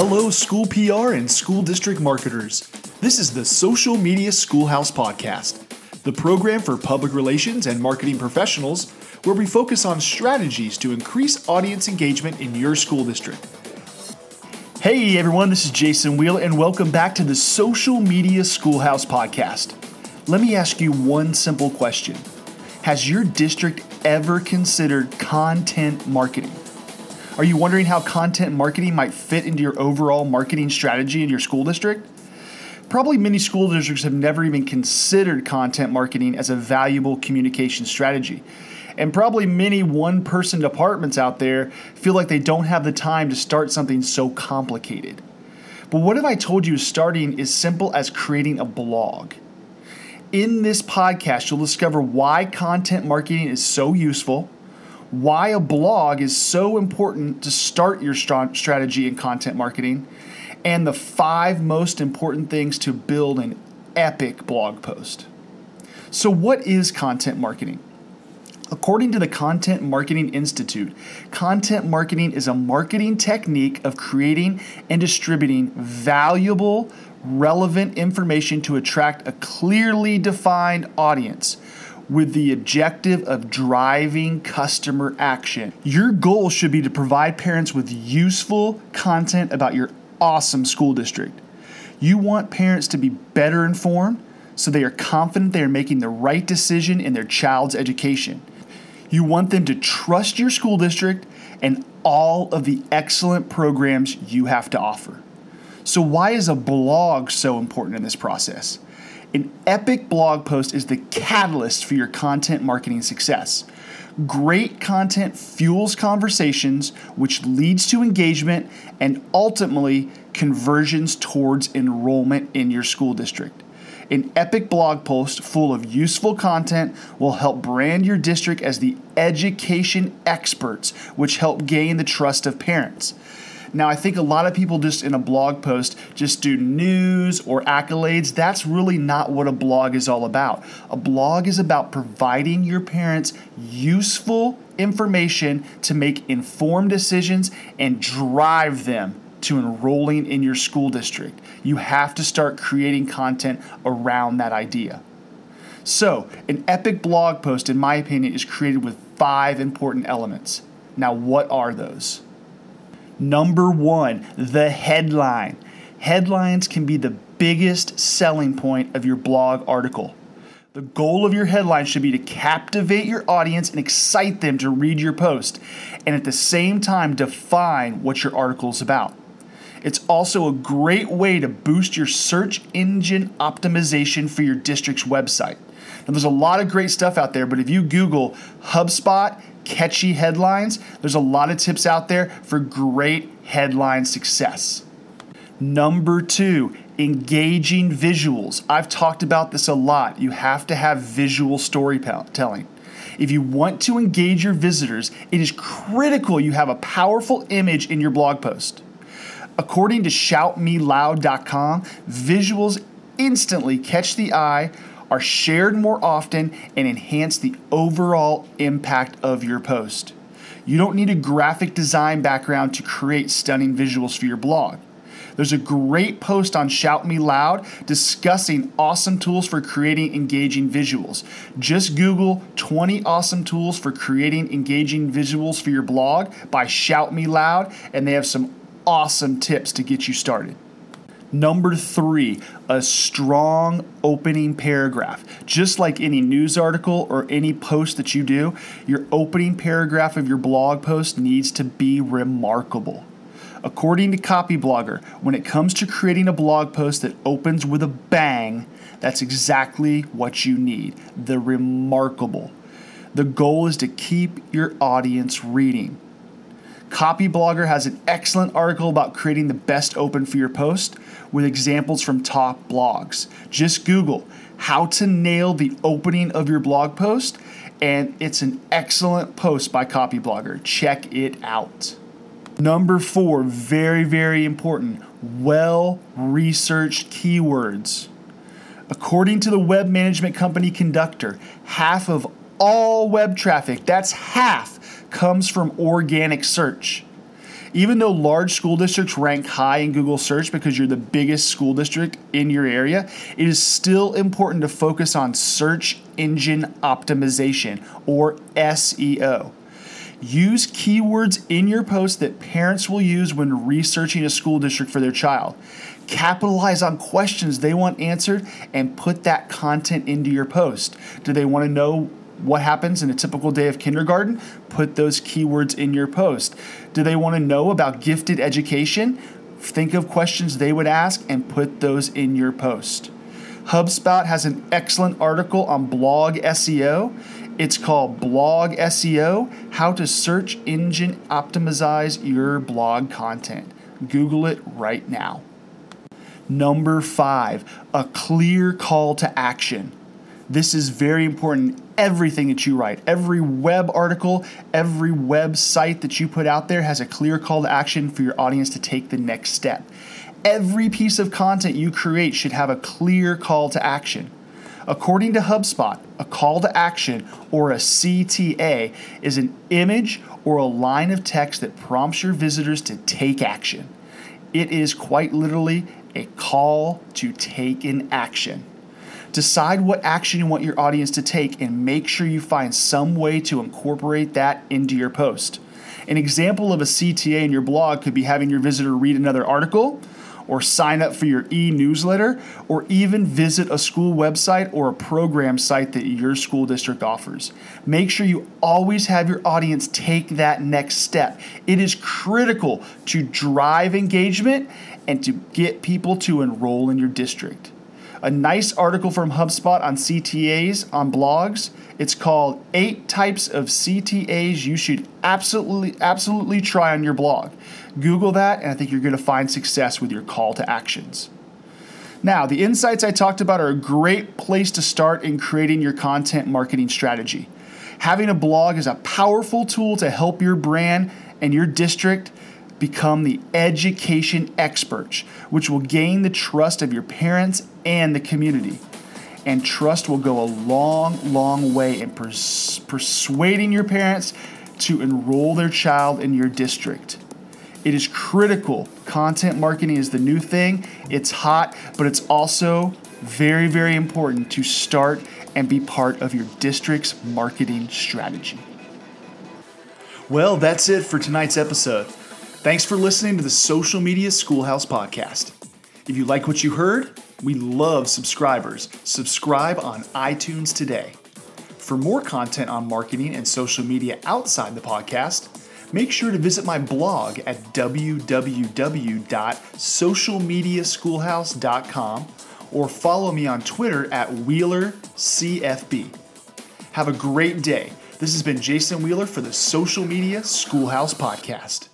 Hello, school PR and school district marketers. This is the Social Media Schoolhouse Podcast, the program for public relations and marketing professionals where we focus on strategies to increase audience engagement in your school district. Hey everyone, this is Jason Wheeler, and welcome back to the Social Media Schoolhouse Podcast. Let me ask you one simple question Has your district ever considered content marketing? Are you wondering how content marketing might fit into your overall marketing strategy in your school district? Probably many school districts have never even considered content marketing as a valuable communication strategy. And probably many one person departments out there feel like they don't have the time to start something so complicated. But what if I told you starting is simple as creating a blog? In this podcast, you'll discover why content marketing is so useful why a blog is so important to start your strategy in content marketing, and the five most important things to build an epic blog post. So, what is content marketing? According to the Content Marketing Institute, content marketing is a marketing technique of creating and distributing valuable, relevant information to attract a clearly defined audience with the objective of driving customer action. Your goal should be to provide parents with useful content about your awesome school district. You want parents to be better informed so they are confident they are making the right decision in their child's education. You want them to trust your school district and all of the excellent programs you have to offer. So, why is a blog so important in this process? An epic blog post is the catalyst for your content marketing success. Great content fuels conversations, which leads to engagement and ultimately conversions towards enrollment in your school district. An epic blog post full of useful content will help brand your district as the education experts, which help gain the trust of parents. Now, I think a lot of people just in a blog post just do news or accolades. That's really not what a blog is all about. A blog is about providing your parents useful information to make informed decisions and drive them to enrolling in your school district. You have to start creating content around that idea. So, an epic blog post, in my opinion, is created with five important elements. Now, what are those? Number one, the headline. Headlines can be the biggest selling point of your blog article. The goal of your headline should be to captivate your audience and excite them to read your post, and at the same time, define what your article is about. It's also a great way to boost your search engine optimization for your district's website. Now, there's a lot of great stuff out there, but if you Google HubSpot catchy headlines, there's a lot of tips out there for great headline success. Number two, engaging visuals. I've talked about this a lot. You have to have visual storytelling. If you want to engage your visitors, it is critical you have a powerful image in your blog post. According to shoutmeloud.com, visuals instantly catch the eye, are shared more often, and enhance the overall impact of your post. You don't need a graphic design background to create stunning visuals for your blog. There's a great post on Shout Me Loud discussing awesome tools for creating engaging visuals. Just Google 20 awesome tools for creating engaging visuals for your blog by Shout Me Loud, and they have some awesome tips to get you started. Number three, a strong opening paragraph. Just like any news article or any post that you do, your opening paragraph of your blog post needs to be remarkable. According to Copyblogger, when it comes to creating a blog post that opens with a bang, that's exactly what you need the remarkable. The goal is to keep your audience reading. Copyblogger has an excellent article about creating the best open for your post with examples from top blogs. Just Google how to nail the opening of your blog post, and it's an excellent post by Copyblogger. Check it out. Number four, very, very important well researched keywords. According to the web management company Conductor, half of all web traffic, that's half, comes from organic search. Even though large school districts rank high in Google search because you're the biggest school district in your area, it is still important to focus on search engine optimization or SEO. Use keywords in your post that parents will use when researching a school district for their child. Capitalize on questions they want answered and put that content into your post. Do they want to know what happens in a typical day of kindergarten? Put those keywords in your post. Do they want to know about gifted education? Think of questions they would ask and put those in your post. HubSpot has an excellent article on blog SEO. It's called Blog SEO How to Search Engine Optimize Your Blog Content. Google it right now. Number five, a clear call to action. This is very important. Everything that you write, every web article, every website that you put out there has a clear call to action for your audience to take the next step. Every piece of content you create should have a clear call to action. According to HubSpot, a call to action or a CTA is an image or a line of text that prompts your visitors to take action. It is quite literally a call to take an action. Decide what action you want your audience to take and make sure you find some way to incorporate that into your post. An example of a CTA in your blog could be having your visitor read another article, or sign up for your e newsletter, or even visit a school website or a program site that your school district offers. Make sure you always have your audience take that next step. It is critical to drive engagement and to get people to enroll in your district a nice article from HubSpot on CTAs on blogs. It's called Eight Types of CTAs You Should Absolutely Absolutely Try on Your Blog. Google that, and I think you're going to find success with your call to actions. Now, the insights I talked about are a great place to start in creating your content marketing strategy. Having a blog is a powerful tool to help your brand and your district become the education experts, which will gain the trust of your parents and the community. And trust will go a long, long way in pers- persuading your parents to enroll their child in your district. It is critical. Content marketing is the new thing. It's hot, but it's also very, very important to start and be part of your district's marketing strategy. Well, that's it for tonight's episode. Thanks for listening to the Social Media Schoolhouse Podcast. If you like what you heard, we love subscribers. Subscribe on iTunes today. For more content on marketing and social media outside the podcast, make sure to visit my blog at www.socialmediaschoolhouse.com or follow me on Twitter at WheelerCFB. Have a great day. This has been Jason Wheeler for the Social Media Schoolhouse Podcast.